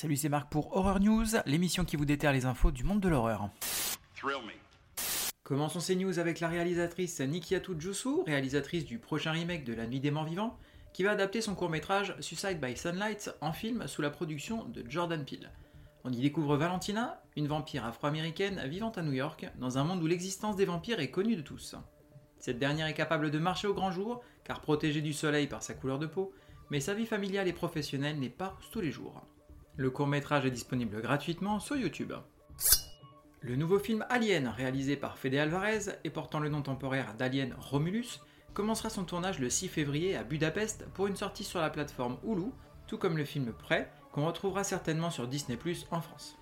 Salut, c'est Marc pour Horror News, l'émission qui vous déterre les infos du monde de l'horreur. Commençons ces news avec la réalisatrice Nikiatu Jusu, réalisatrice du prochain remake de La Nuit des Morts Vivants, qui va adapter son court-métrage Suicide by Sunlight en film sous la production de Jordan Peele. On y découvre Valentina, une vampire afro-américaine vivant à New York, dans un monde où l'existence des vampires est connue de tous. Cette dernière est capable de marcher au grand jour, car protégée du soleil par sa couleur de peau, mais sa vie familiale et professionnelle n'est pas tous les jours. Le court métrage est disponible gratuitement sur YouTube. Le nouveau film Alien, réalisé par Fede Alvarez et portant le nom temporaire d'Alien Romulus, commencera son tournage le 6 février à Budapest pour une sortie sur la plateforme Hulu, tout comme le film Prêt, qu'on retrouvera certainement sur Disney Plus en France.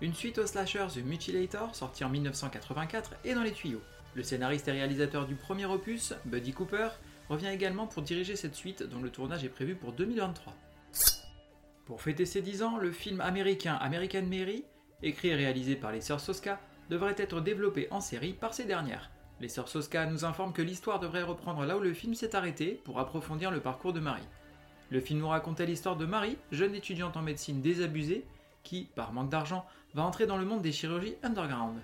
Une suite au slasher The Mutilator, sorti en 1984, est dans les tuyaux. Le scénariste et réalisateur du premier opus, Buddy Cooper, revient également pour diriger cette suite dont le tournage est prévu pour 2023. Pour fêter ses 10 ans, le film américain American Mary, écrit et réalisé par les sœurs Soska, devrait être développé en série par ces dernières. Les sœurs Soska nous informent que l'histoire devrait reprendre là où le film s'est arrêté pour approfondir le parcours de Marie. Le film nous racontait l'histoire de Marie, jeune étudiante en médecine désabusée, qui, par manque d'argent, va entrer dans le monde des chirurgies underground.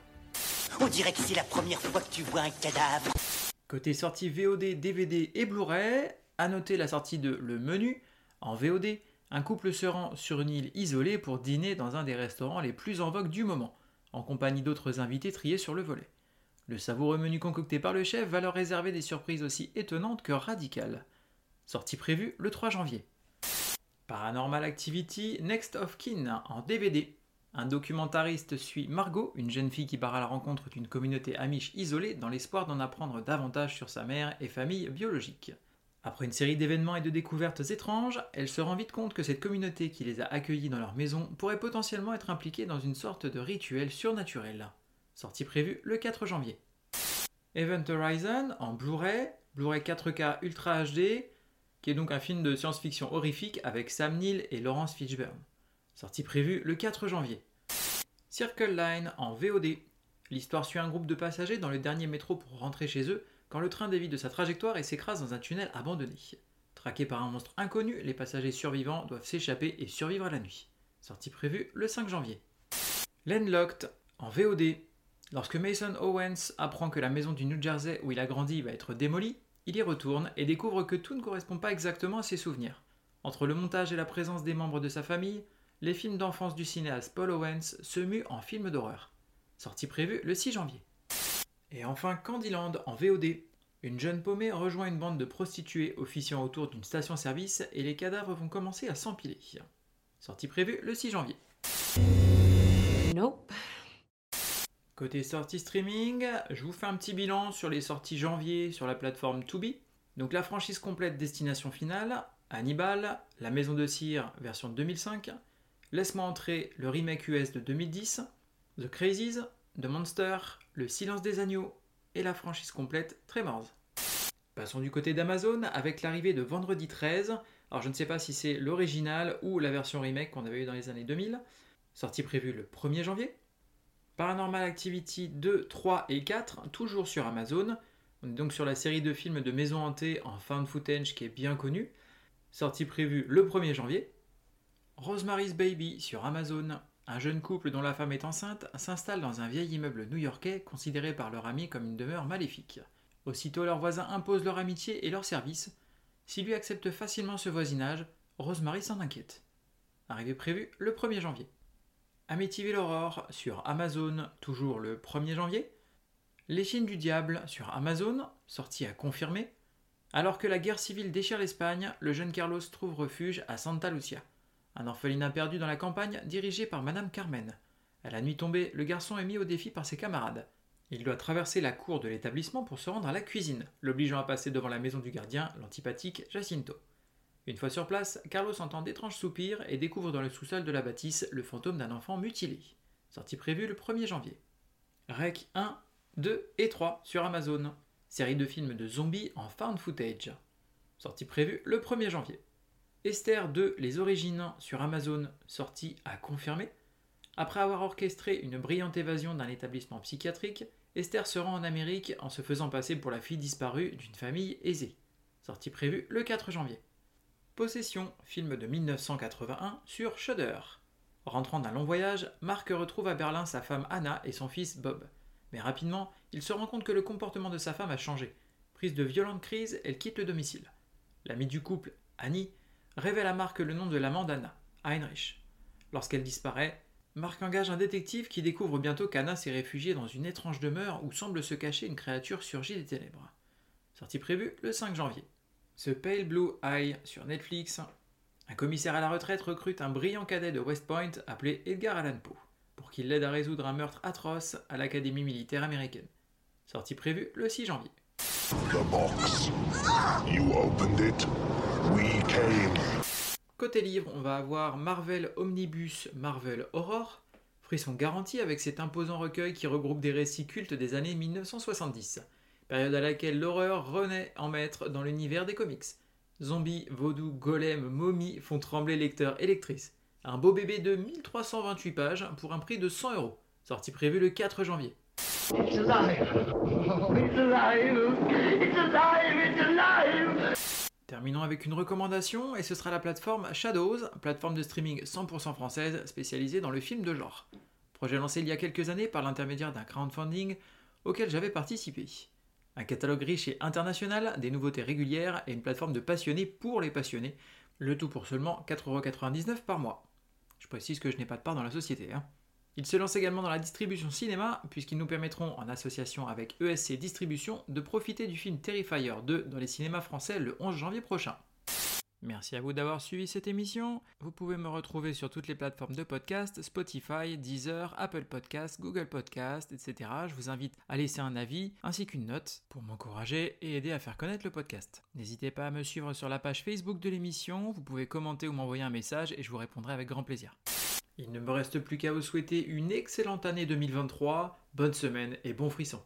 On dirait que c'est la première fois que tu vois un cadavre. Côté sortie VOD, DVD et Blu-ray, à noter la sortie de Le Menu. En VOD, un couple se rend sur une île isolée pour dîner dans un des restaurants les plus en vogue du moment, en compagnie d'autres invités triés sur le volet. Le savoureux menu concocté par le chef va leur réserver des surprises aussi étonnantes que radicales. Sortie prévue le 3 janvier. Paranormal Activity Next of Kin en DVD. Un documentariste suit Margot, une jeune fille qui part à la rencontre d'une communauté amiche isolée dans l'espoir d'en apprendre davantage sur sa mère et famille biologique. Après une série d'événements et de découvertes étranges, elle se rend vite compte que cette communauté qui les a accueillis dans leur maison pourrait potentiellement être impliquée dans une sorte de rituel surnaturel. Sortie prévue le 4 janvier. Event Horizon en Blu-ray, Blu-ray 4K Ultra HD, qui est donc un film de science-fiction horrifique avec Sam Neill et Laurence Fishburne. Sortie prévue le 4 janvier. Circle Line en VOD. L'histoire suit un groupe de passagers dans le dernier métro pour rentrer chez eux quand le train dévie de sa trajectoire et s'écrase dans un tunnel abandonné. Traqués par un monstre inconnu, les passagers survivants doivent s'échapper et survivre à la nuit. Sortie prévue le 5 janvier. Landlocked en VOD. Lorsque Mason Owens apprend que la maison du New Jersey où il a grandi va être démolie, il y retourne et découvre que tout ne correspond pas exactement à ses souvenirs. Entre le montage et la présence des membres de sa famille, les films d'enfance du cinéaste Paul Owens se muent en film d'horreur. Sortie prévue le 6 janvier. Et enfin Candyland en VOD. Une jeune paumée rejoint une bande de prostituées officiant autour d'une station-service et les cadavres vont commencer à s'empiler. Sortie prévue le 6 janvier. Nope. Côté sortie streaming, je vous fais un petit bilan sur les sorties janvier sur la plateforme Tubi. Donc la franchise complète Destination Finale, Hannibal, La Maison de Cire version 2005, Laisse-moi entrer le remake US de 2010, The Crazies, The Monster, Le Silence des Agneaux et la franchise complète Tremors. Passons du côté d'Amazon avec l'arrivée de Vendredi 13. Alors je ne sais pas si c'est l'original ou la version remake qu'on avait eu dans les années 2000. Sortie prévue le 1er janvier. Paranormal Activity 2, 3 et 4, toujours sur Amazon. On est donc sur la série de films de maison hantée en found footage qui est bien connue. Sortie prévue le 1er janvier. Rosemary's Baby sur Amazon. Un jeune couple dont la femme est enceinte s'installe dans un vieil immeuble new-yorkais considéré par leur ami comme une demeure maléfique. Aussitôt leurs voisins imposent leur amitié et leur service. S'il lui accepte facilement ce voisinage, Rosemary s'en inquiète. Arrivée prévue le 1er janvier. Amityville Horror sur Amazon, toujours le 1er janvier. Les Chines du Diable sur Amazon, sortie à confirmer. Alors que la guerre civile déchire l'Espagne, le jeune Carlos trouve refuge à Santa Lucia. Un orphelinat perdu dans la campagne dirigé par Madame Carmen. À la nuit tombée, le garçon est mis au défi par ses camarades. Il doit traverser la cour de l'établissement pour se rendre à la cuisine, l'obligeant à passer devant la maison du gardien, l'antipathique Jacinto. Une fois sur place, Carlos entend d'étranges soupirs et découvre dans le sous-sol de la bâtisse le fantôme d'un enfant mutilé. Sortie prévue le 1er janvier. Rec 1, 2 et 3 sur Amazon. Série de films de zombies en found footage. Sortie prévue le 1er janvier. Esther 2, Les Origines sur Amazon, sortie à confirmer. Après avoir orchestré une brillante évasion d'un établissement psychiatrique, Esther se rend en Amérique en se faisant passer pour la fille disparue d'une famille aisée. Sortie prévue le 4 janvier. Possession, film de 1981 sur Shudder. Rentrant d'un long voyage, Mark retrouve à Berlin sa femme Anna et son fils Bob. Mais rapidement, il se rend compte que le comportement de sa femme a changé. Prise de violentes crises, elle quitte le domicile. L'amie du couple, Annie, révèle à Mark le nom de l'amant d'Anna, Heinrich. Lorsqu'elle disparaît, Mark engage un détective qui découvre bientôt qu'Anna s'est réfugiée dans une étrange demeure où semble se cacher une créature surgie des ténèbres. Sortie prévue le 5 janvier. The Pale Blue Eye sur Netflix. Un commissaire à la retraite recrute un brillant cadet de West Point appelé Edgar Allan Poe pour qu'il l'aide à résoudre un meurtre atroce à l'Académie militaire américaine. Sortie prévue le 6 janvier. Côté livre, on va avoir Marvel Omnibus Marvel Horror, frisson garanti avec cet imposant recueil qui regroupe des récits cultes des années 1970, période à laquelle l'horreur renaît en maître dans l'univers des comics. Zombies, vaudou, golem, momies font trembler lecteurs et lectrices. Un beau bébé de 1328 pages pour un prix de 100 euros, sortie prévue le 4 janvier. Terminons avec une recommandation et ce sera la plateforme Shadows, plateforme de streaming 100% française spécialisée dans le film de genre. Projet lancé il y a quelques années par l'intermédiaire d'un crowdfunding auquel j'avais participé. Un catalogue riche et international, des nouveautés régulières et une plateforme de passionnés pour les passionnés, le tout pour seulement 4,99€ par mois. Je précise que je n'ai pas de part dans la société. Hein. Ils se lancent également dans la distribution cinéma, puisqu'ils nous permettront, en association avec ESC Distribution, de profiter du film Terrifier 2 dans les cinémas français le 11 janvier prochain. Merci à vous d'avoir suivi cette émission. Vous pouvez me retrouver sur toutes les plateformes de podcast, Spotify, Deezer, Apple Podcasts, Google Podcasts, etc. Je vous invite à laisser un avis ainsi qu'une note pour m'encourager et aider à faire connaître le podcast. N'hésitez pas à me suivre sur la page Facebook de l'émission, vous pouvez commenter ou m'envoyer un message et je vous répondrai avec grand plaisir. Il ne me reste plus qu'à vous souhaiter une excellente année 2023, bonne semaine et bon frisson.